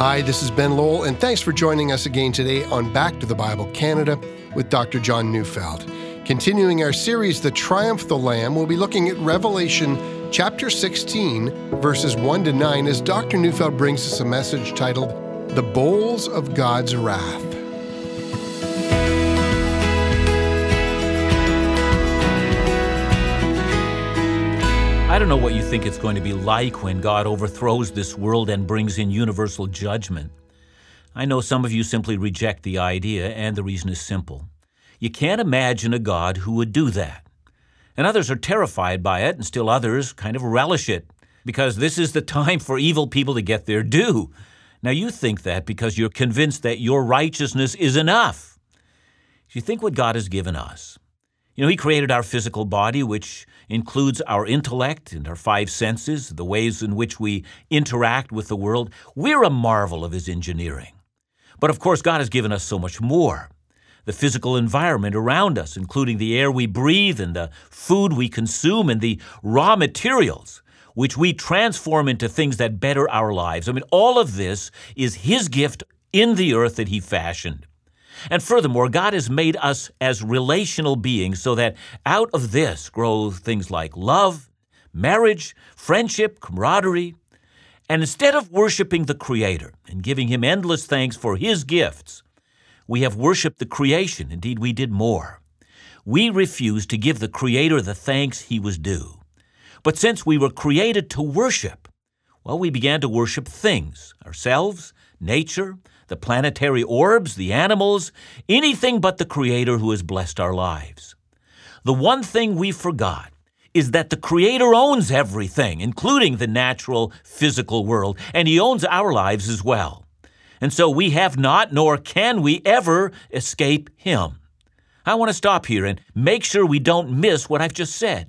Hi, this is Ben Lowell, and thanks for joining us again today on Back to the Bible Canada with Dr. John Neufeld. Continuing our series, The Triumph of the Lamb, we'll be looking at Revelation chapter 16, verses 1 to 9, as Dr. Neufeld brings us a message titled, The Bowls of God's Wrath. I don't know what you think it's going to be like when God overthrows this world and brings in universal judgment. I know some of you simply reject the idea, and the reason is simple. You can't imagine a God who would do that. And others are terrified by it, and still others kind of relish it, because this is the time for evil people to get their due. Now, you think that because you're convinced that your righteousness is enough. You think what God has given us. You know, He created our physical body, which includes our intellect and our five senses, the ways in which we interact with the world. We're a marvel of His engineering. But of course, God has given us so much more. The physical environment around us, including the air we breathe and the food we consume and the raw materials which we transform into things that better our lives. I mean, all of this is His gift in the earth that He fashioned. And furthermore, God has made us as relational beings so that out of this grow things like love, marriage, friendship, camaraderie. And instead of worshiping the Creator and giving Him endless thanks for His gifts, we have worshiped the creation. Indeed, we did more. We refused to give the Creator the thanks He was due. But since we were created to worship, well, we began to worship things ourselves, nature, the planetary orbs, the animals, anything but the Creator who has blessed our lives. The one thing we forgot is that the Creator owns everything, including the natural, physical world, and He owns our lives as well. And so we have not, nor can we ever escape Him. I want to stop here and make sure we don't miss what I've just said.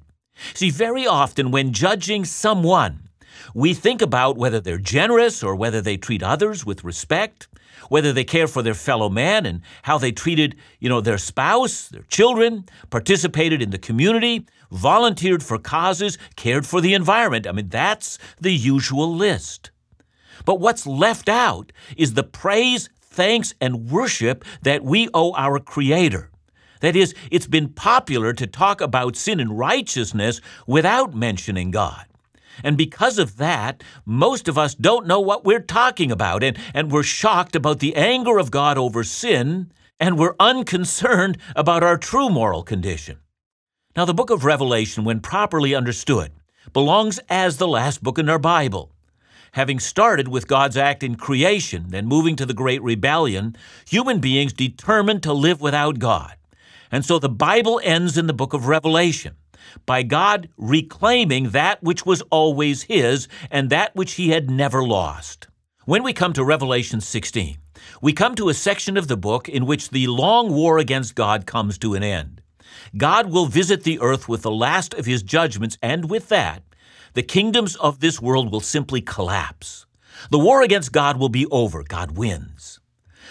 See, very often when judging someone, we think about whether they're generous or whether they treat others with respect, whether they care for their fellow man and how they treated, you know, their spouse, their children, participated in the community, volunteered for causes, cared for the environment. I mean, that's the usual list. But what's left out is the praise, thanks, and worship that we owe our Creator. That is, it's been popular to talk about sin and righteousness without mentioning God. And because of that, most of us don't know what we're talking about, and, and we're shocked about the anger of God over sin, and we're unconcerned about our true moral condition. Now, the book of Revelation, when properly understood, belongs as the last book in our Bible. Having started with God's act in creation, then moving to the Great Rebellion, human beings determined to live without God. And so the Bible ends in the book of Revelation by God reclaiming that which was always His and that which He had never lost. When we come to Revelation 16, we come to a section of the book in which the long war against God comes to an end. God will visit the earth with the last of His judgments, and with that, the kingdoms of this world will simply collapse. The war against God will be over. God wins.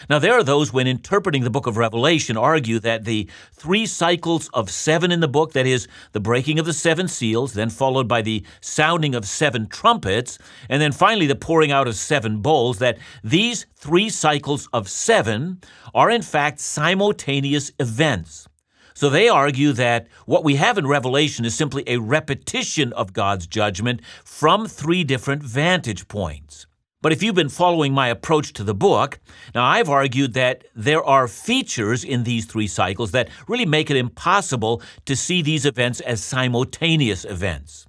Now, there are those, when interpreting the book of Revelation, argue that the three cycles of seven in the book, that is, the breaking of the seven seals, then followed by the sounding of seven trumpets, and then finally the pouring out of seven bowls, that these three cycles of seven are in fact simultaneous events. So they argue that what we have in Revelation is simply a repetition of God's judgment from three different vantage points. But if you've been following my approach to the book, now I've argued that there are features in these three cycles that really make it impossible to see these events as simultaneous events.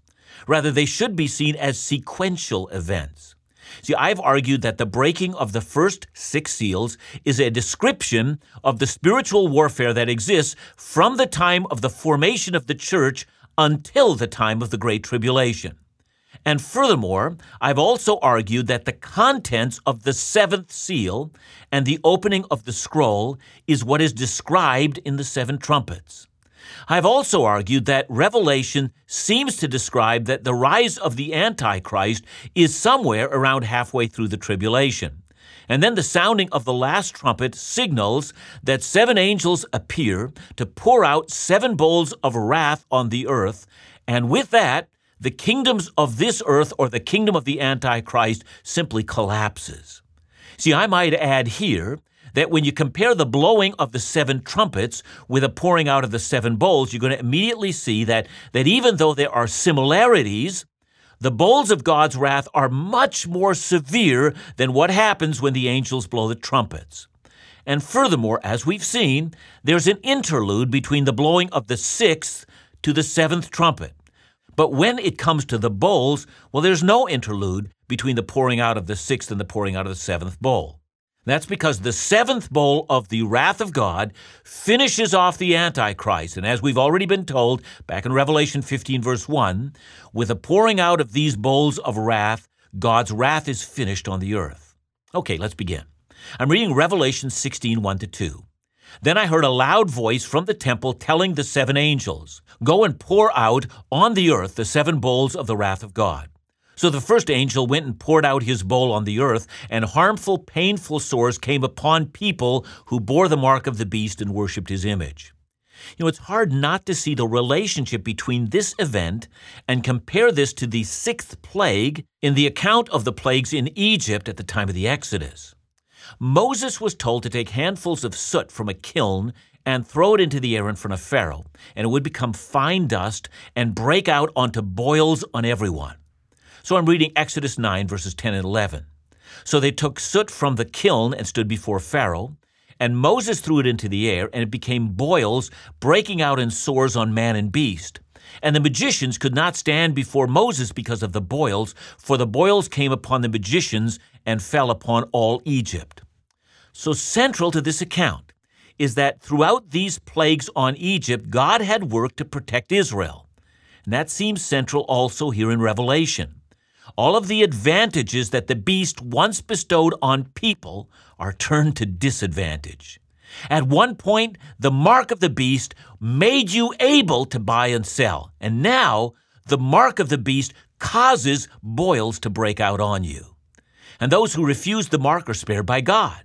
Rather, they should be seen as sequential events. See, I've argued that the breaking of the first six seals is a description of the spiritual warfare that exists from the time of the formation of the church until the time of the Great Tribulation. And furthermore, I've also argued that the contents of the seventh seal and the opening of the scroll is what is described in the seven trumpets. I've also argued that Revelation seems to describe that the rise of the Antichrist is somewhere around halfway through the tribulation. And then the sounding of the last trumpet signals that seven angels appear to pour out seven bowls of wrath on the earth, and with that, the kingdoms of this earth or the kingdom of the Antichrist simply collapses. See, I might add here that when you compare the blowing of the seven trumpets with the pouring out of the seven bowls, you're going to immediately see that, that even though there are similarities, the bowls of God's wrath are much more severe than what happens when the angels blow the trumpets. And furthermore, as we've seen, there's an interlude between the blowing of the sixth to the seventh trumpet. But when it comes to the bowls, well, there's no interlude between the pouring out of the sixth and the pouring out of the seventh bowl. That's because the seventh bowl of the wrath of God finishes off the Antichrist. And as we've already been told back in Revelation 15, verse 1, with the pouring out of these bowls of wrath, God's wrath is finished on the earth. Okay, let's begin. I'm reading Revelation 16, 1 to 2. Then I heard a loud voice from the temple telling the seven angels, Go and pour out on the earth the seven bowls of the wrath of God. So the first angel went and poured out his bowl on the earth, and harmful, painful sores came upon people who bore the mark of the beast and worshipped his image. You know, it's hard not to see the relationship between this event and compare this to the sixth plague in the account of the plagues in Egypt at the time of the Exodus. Moses was told to take handfuls of soot from a kiln and throw it into the air in front of Pharaoh, and it would become fine dust and break out onto boils on everyone. So I'm reading Exodus 9, verses 10 and 11. So they took soot from the kiln and stood before Pharaoh, and Moses threw it into the air, and it became boils, breaking out in sores on man and beast. And the magicians could not stand before Moses because of the boils, for the boils came upon the magicians and fell upon all Egypt. So, central to this account is that throughout these plagues on Egypt, God had worked to protect Israel. And that seems central also here in Revelation all of the advantages that the beast once bestowed on people are turned to disadvantage. At one point, the mark of the beast made you able to buy and sell, and now the mark of the beast causes boils to break out on you. And those who refuse the mark are spared by God.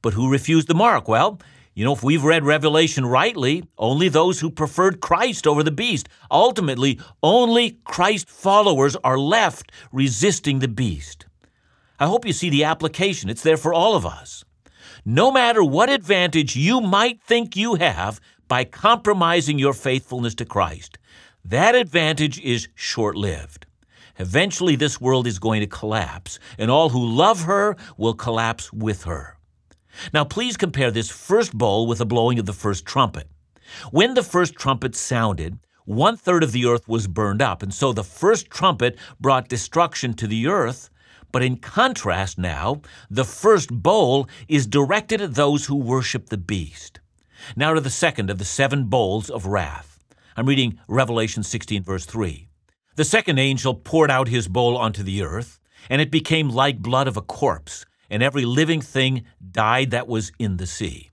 But who refuse the mark? Well, you know, if we've read Revelation rightly, only those who preferred Christ over the beast. Ultimately, only Christ followers are left resisting the beast. I hope you see the application. It's there for all of us. No matter what advantage you might think you have by compromising your faithfulness to Christ, that advantage is short lived. Eventually, this world is going to collapse, and all who love her will collapse with her. Now, please compare this first bowl with the blowing of the first trumpet. When the first trumpet sounded, one third of the earth was burned up, and so the first trumpet brought destruction to the earth. But in contrast, now, the first bowl is directed at those who worship the beast. Now to the second of the seven bowls of wrath. I'm reading Revelation 16, verse 3. The second angel poured out his bowl onto the earth, and it became like blood of a corpse and every living thing died that was in the sea.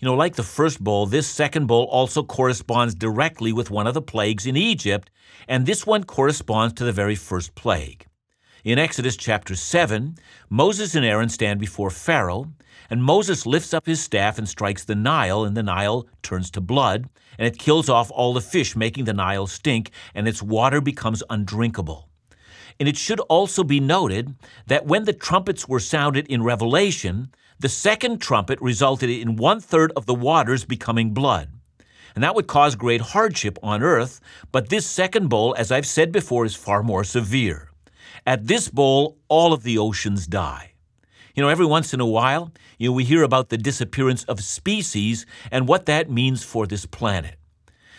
You know, like the first bowl, this second bowl also corresponds directly with one of the plagues in Egypt, and this one corresponds to the very first plague. In Exodus chapter 7, Moses and Aaron stand before Pharaoh, and Moses lifts up his staff and strikes the Nile, and the Nile turns to blood, and it kills off all the fish, making the Nile stink, and its water becomes undrinkable. And it should also be noted that when the trumpets were sounded in Revelation, the second trumpet resulted in one third of the waters becoming blood. And that would cause great hardship on earth, but this second bowl, as I've said before, is far more severe. At this bowl, all of the oceans die. You know, every once in a while, you know, we hear about the disappearance of species and what that means for this planet.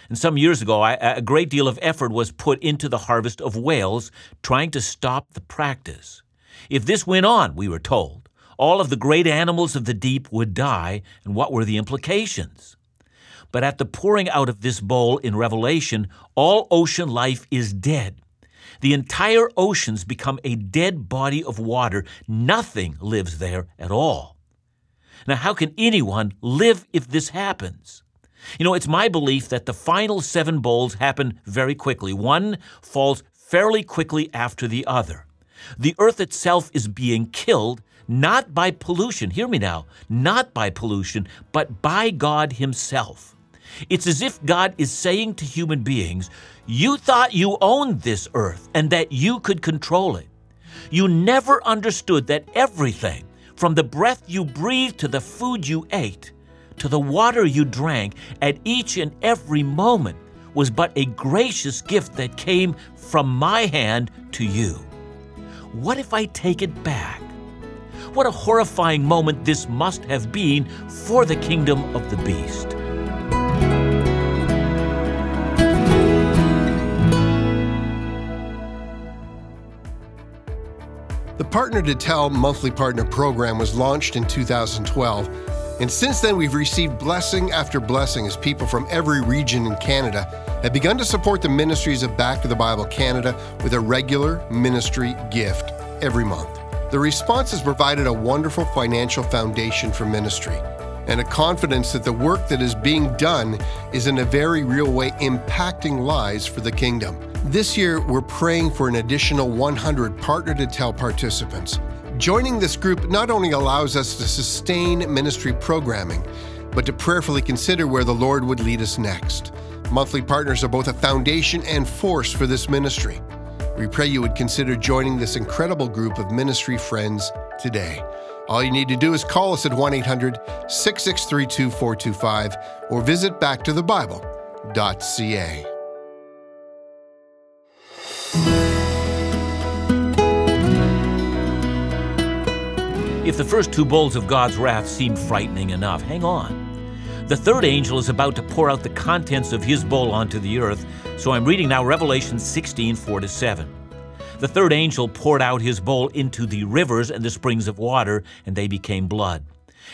And some years ago, I, a great deal of effort was put into the harvest of whales, trying to stop the practice. If this went on, we were told, all of the great animals of the deep would die, and what were the implications? But at the pouring out of this bowl in Revelation, all ocean life is dead. The entire oceans become a dead body of water. Nothing lives there at all. Now, how can anyone live if this happens? You know, it's my belief that the final seven bowls happen very quickly. One falls fairly quickly after the other. The earth itself is being killed not by pollution, hear me now, not by pollution, but by God Himself. It's as if God is saying to human beings, You thought you owned this earth and that you could control it. You never understood that everything, From the breath you breathed to the food you ate, to the water you drank, at each and every moment was but a gracious gift that came from my hand to you. What if I take it back? What a horrifying moment this must have been for the kingdom of the beast. The Partner to Tell monthly partner program was launched in 2012, and since then we've received blessing after blessing as people from every region in Canada have begun to support the ministries of Back to the Bible Canada with a regular ministry gift every month. The response has provided a wonderful financial foundation for ministry and a confidence that the work that is being done is in a very real way impacting lives for the kingdom. This year, we're praying for an additional 100 Partner to Tell participants. Joining this group not only allows us to sustain ministry programming, but to prayerfully consider where the Lord would lead us next. Monthly partners are both a foundation and force for this ministry. We pray you would consider joining this incredible group of ministry friends today. All you need to do is call us at 1 800 663 2425 or visit backtothebible.ca. If the first two bowls of God's wrath seem frightening enough, hang on. The third angel is about to pour out the contents of his bowl onto the earth, so I'm reading now Revelation 16 4 to 7. The third angel poured out his bowl into the rivers and the springs of water, and they became blood.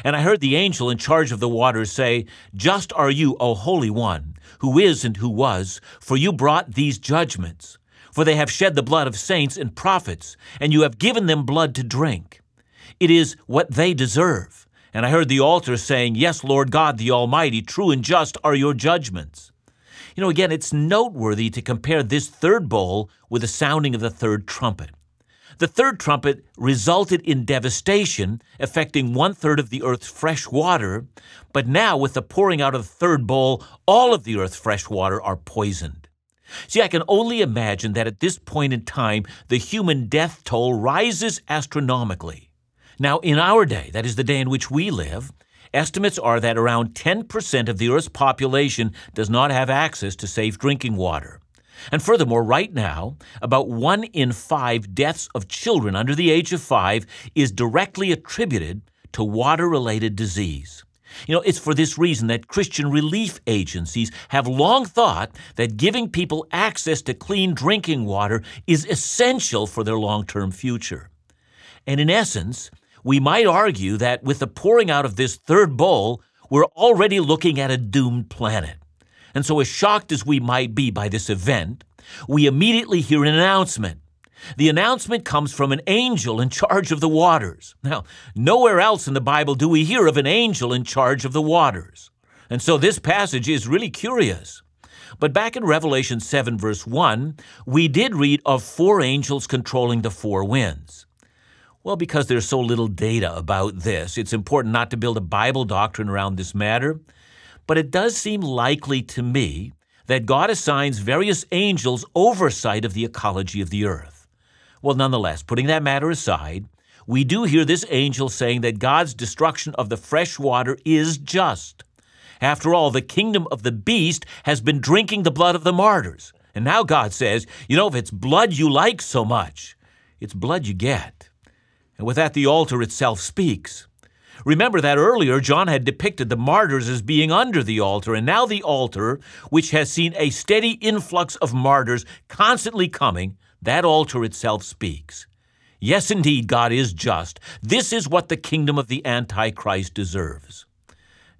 And I heard the angel in charge of the waters say, Just are you, O Holy One, who is and who was, for you brought these judgments. For they have shed the blood of saints and prophets, and you have given them blood to drink. It is what they deserve. And I heard the altar saying, Yes, Lord God the Almighty, true and just are your judgments. You know, again, it's noteworthy to compare this third bowl with the sounding of the third trumpet. The third trumpet resulted in devastation, affecting one third of the earth's fresh water, but now, with the pouring out of the third bowl, all of the earth's fresh water are poisoned. See, I can only imagine that at this point in time, the human death toll rises astronomically. Now, in our day, that is the day in which we live, Estimates are that around 10% of the Earth's population does not have access to safe drinking water. And furthermore, right now, about one in five deaths of children under the age of five is directly attributed to water related disease. You know, it's for this reason that Christian relief agencies have long thought that giving people access to clean drinking water is essential for their long term future. And in essence, we might argue that with the pouring out of this third bowl, we're already looking at a doomed planet. And so, as shocked as we might be by this event, we immediately hear an announcement. The announcement comes from an angel in charge of the waters. Now, nowhere else in the Bible do we hear of an angel in charge of the waters. And so this passage is really curious. But back in Revelation 7, verse 1, we did read of four angels controlling the four winds. Well, because there's so little data about this, it's important not to build a Bible doctrine around this matter. But it does seem likely to me that God assigns various angels oversight of the ecology of the earth. Well, nonetheless, putting that matter aside, we do hear this angel saying that God's destruction of the fresh water is just. After all, the kingdom of the beast has been drinking the blood of the martyrs. And now God says, you know, if it's blood you like so much, it's blood you get. And with that, the altar itself speaks. Remember that earlier John had depicted the martyrs as being under the altar, and now the altar, which has seen a steady influx of martyrs constantly coming, that altar itself speaks. Yes, indeed, God is just. This is what the kingdom of the Antichrist deserves.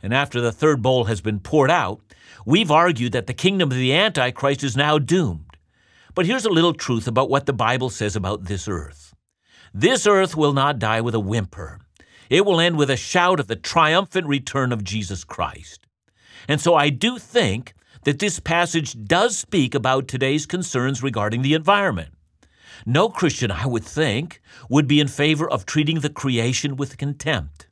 And after the third bowl has been poured out, we've argued that the kingdom of the Antichrist is now doomed. But here's a little truth about what the Bible says about this earth. This earth will not die with a whimper. It will end with a shout of the triumphant return of Jesus Christ. And so I do think that this passage does speak about today's concerns regarding the environment. No Christian, I would think, would be in favor of treating the creation with contempt.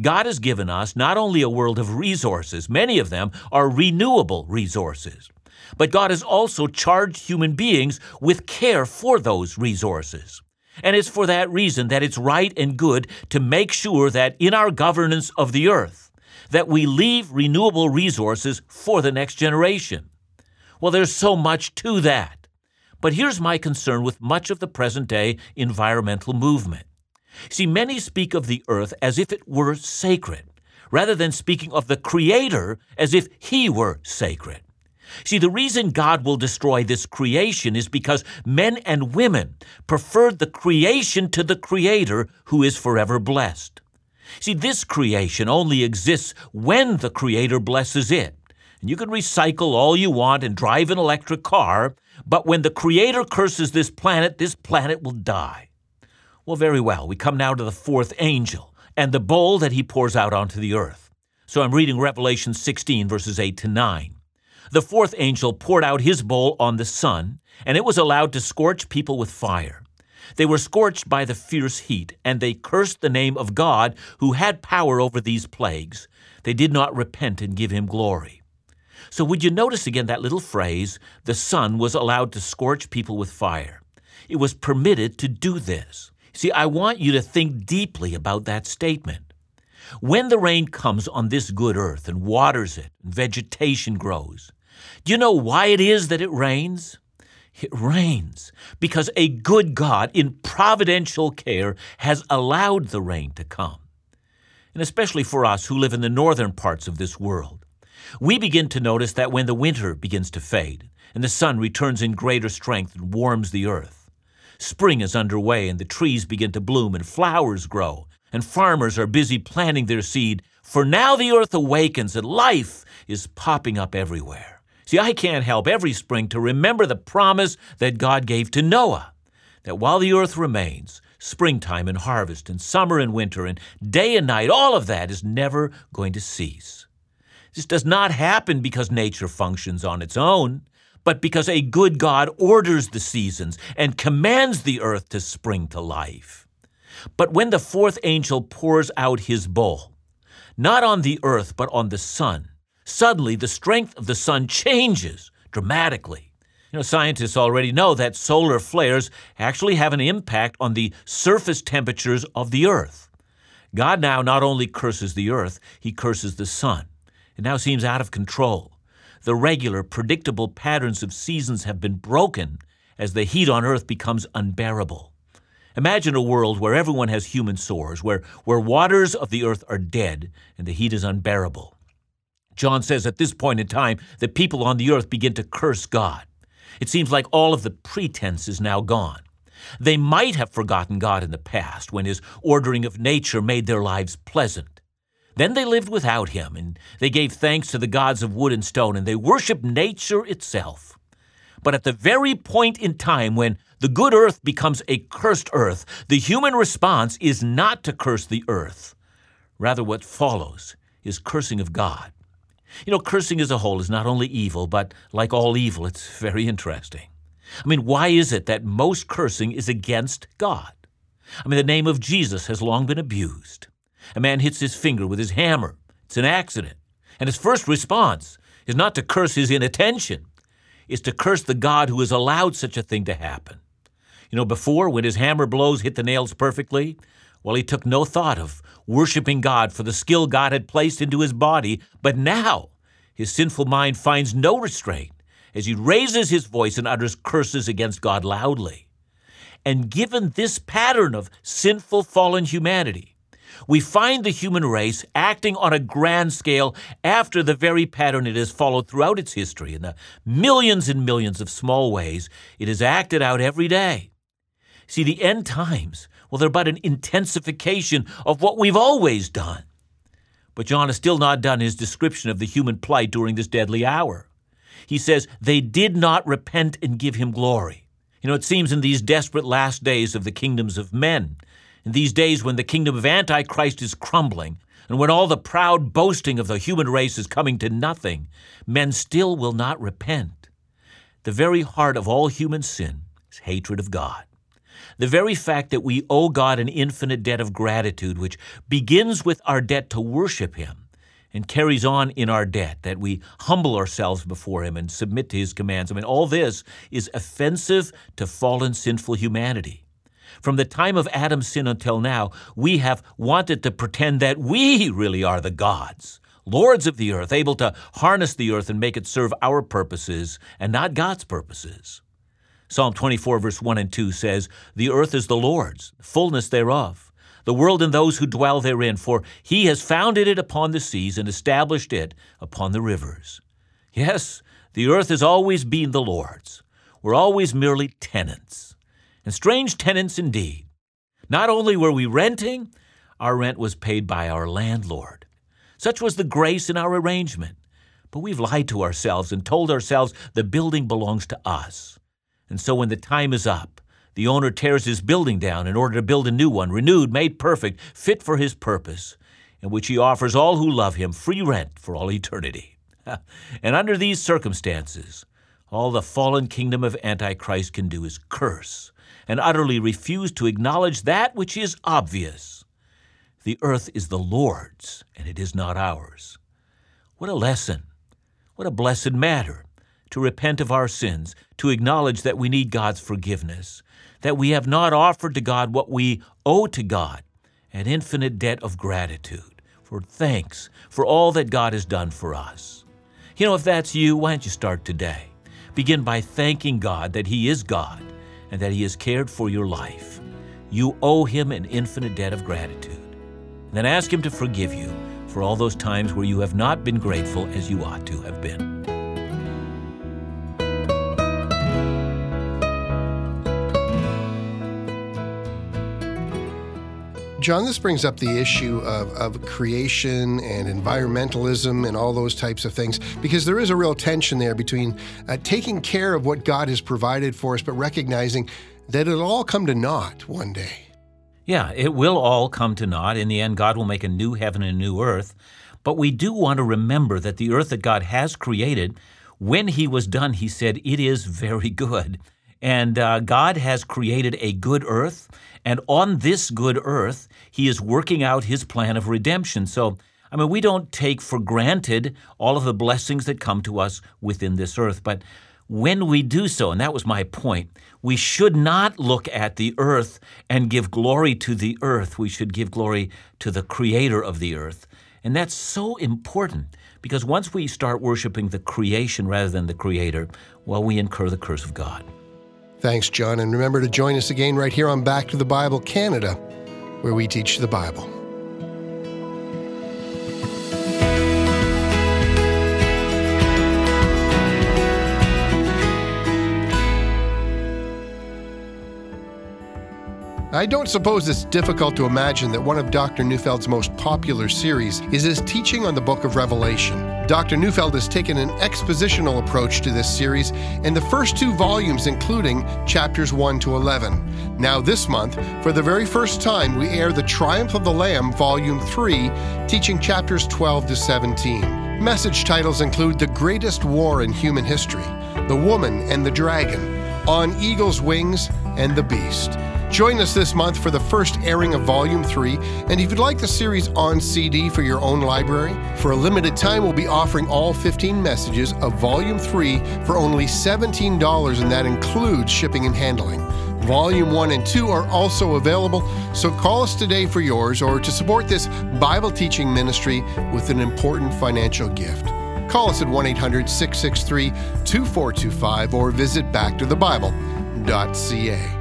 God has given us not only a world of resources, many of them are renewable resources, but God has also charged human beings with care for those resources. And it's for that reason that it's right and good to make sure that in our governance of the earth, that we leave renewable resources for the next generation. Well, there's so much to that. But here's my concern with much of the present day environmental movement. See, many speak of the earth as if it were sacred, rather than speaking of the Creator as if He were sacred. See, the reason God will destroy this creation is because men and women preferred the creation to the Creator who is forever blessed. See, this creation only exists when the Creator blesses it. And you can recycle all you want and drive an electric car, but when the Creator curses this planet, this planet will die. Well, very well. We come now to the fourth angel and the bowl that he pours out onto the earth. So I'm reading Revelation 16, verses 8 to 9. The fourth angel poured out his bowl on the sun, and it was allowed to scorch people with fire. They were scorched by the fierce heat, and they cursed the name of God who had power over these plagues. They did not repent and give him glory. So, would you notice again that little phrase, the sun was allowed to scorch people with fire? It was permitted to do this. See, I want you to think deeply about that statement. When the rain comes on this good earth and waters it, and vegetation grows, do you know why it is that it rains? It rains because a good God, in providential care, has allowed the rain to come. And especially for us who live in the northern parts of this world, we begin to notice that when the winter begins to fade and the sun returns in greater strength and warms the earth, spring is underway and the trees begin to bloom and flowers grow, and farmers are busy planting their seed, for now the earth awakens and life is popping up everywhere. See, I can't help every spring to remember the promise that God gave to Noah that while the earth remains, springtime and harvest, and summer and winter, and day and night, all of that is never going to cease. This does not happen because nature functions on its own, but because a good God orders the seasons and commands the earth to spring to life. But when the fourth angel pours out his bowl, not on the earth, but on the sun, suddenly the strength of the sun changes dramatically. You know, scientists already know that solar flares actually have an impact on the surface temperatures of the Earth. God now not only curses the Earth, he curses the sun. It now seems out of control. The regular, predictable patterns of seasons have been broken as the heat on Earth becomes unbearable. Imagine a world where everyone has human sores, where, where waters of the earth are dead and the heat is unbearable. John says at this point in time that people on the earth begin to curse God. It seems like all of the pretense is now gone. They might have forgotten God in the past when his ordering of nature made their lives pleasant. Then they lived without him, and they gave thanks to the gods of wood and stone, and they worshiped nature itself. But at the very point in time when the good earth becomes a cursed earth, the human response is not to curse the earth. Rather, what follows is cursing of God. You know, cursing as a whole is not only evil, but like all evil, it's very interesting. I mean, why is it that most cursing is against God? I mean, the name of Jesus has long been abused. A man hits his finger with his hammer. It's an accident. And his first response is not to curse his inattention, it's to curse the God who has allowed such a thing to happen. You know, before, when his hammer blows hit the nails perfectly, well, he took no thought of worshiping God for the skill God had placed into his body, but now his sinful mind finds no restraint as he raises his voice and utters curses against God loudly. And given this pattern of sinful fallen humanity, we find the human race acting on a grand scale after the very pattern it has followed throughout its history in the millions and millions of small ways it has acted out every day. See, the end times well, they're but an intensification of what we've always done. But John has still not done his description of the human plight during this deadly hour. He says, They did not repent and give him glory. You know, it seems in these desperate last days of the kingdoms of men, in these days when the kingdom of Antichrist is crumbling, and when all the proud boasting of the human race is coming to nothing, men still will not repent. The very heart of all human sin is hatred of God. The very fact that we owe God an infinite debt of gratitude, which begins with our debt to worship Him and carries on in our debt, that we humble ourselves before Him and submit to His commands. I mean, all this is offensive to fallen, sinful humanity. From the time of Adam's sin until now, we have wanted to pretend that we really are the gods, lords of the earth, able to harness the earth and make it serve our purposes and not God's purposes. Psalm 24, verse 1 and 2 says, The earth is the Lord's, fullness thereof, the world and those who dwell therein, for he has founded it upon the seas and established it upon the rivers. Yes, the earth has always been the Lord's. We're always merely tenants, and strange tenants indeed. Not only were we renting, our rent was paid by our landlord. Such was the grace in our arrangement. But we've lied to ourselves and told ourselves the building belongs to us. And so when the time is up, the owner tears his building down in order to build a new one, renewed, made perfect, fit for his purpose, in which he offers all who love him free rent for all eternity. and under these circumstances, all the fallen kingdom of Antichrist can do is curse and utterly refuse to acknowledge that which is obvious. The earth is the Lord's, and it is not ours. What a lesson! What a blessed matter! To repent of our sins, to acknowledge that we need God's forgiveness, that we have not offered to God what we owe to God, an infinite debt of gratitude, for thanks for all that God has done for us. You know, if that's you, why don't you start today? Begin by thanking God that He is God and that He has cared for your life. You owe Him an infinite debt of gratitude. And then ask Him to forgive you for all those times where you have not been grateful as you ought to have been. John, this brings up the issue of, of creation and environmentalism and all those types of things, because there is a real tension there between uh, taking care of what God has provided for us, but recognizing that it'll all come to naught one day. Yeah, it will all come to naught. In the end, God will make a new heaven and a new earth. But we do want to remember that the earth that God has created, when He was done, He said, It is very good. And uh, God has created a good earth, and on this good earth, He is working out His plan of redemption. So, I mean, we don't take for granted all of the blessings that come to us within this earth, but when we do so, and that was my point, we should not look at the earth and give glory to the earth. We should give glory to the creator of the earth. And that's so important because once we start worshiping the creation rather than the creator, well, we incur the curse of God. Thanks, John. And remember to join us again right here on Back to the Bible Canada, where we teach the Bible. I don't suppose it's difficult to imagine that one of Dr. Neufeld's most popular series is his teaching on the book of Revelation. Dr. Neufeld has taken an expositional approach to this series in the first two volumes, including chapters 1 to 11. Now, this month, for the very first time, we air The Triumph of the Lamb, Volume 3, teaching chapters 12 to 17. Message titles include The Greatest War in Human History, The Woman and the Dragon, On Eagle's Wings, and The Beast. Join us this month for the first airing of Volume 3, and if you'd like the series on CD for your own library, for a limited time we'll be offering all 15 messages of Volume 3 for only $17, and that includes shipping and handling. Volume 1 and 2 are also available, so call us today for yours or to support this Bible teaching ministry with an important financial gift. Call us at 1 800 663 2425 or visit backtothebible.ca.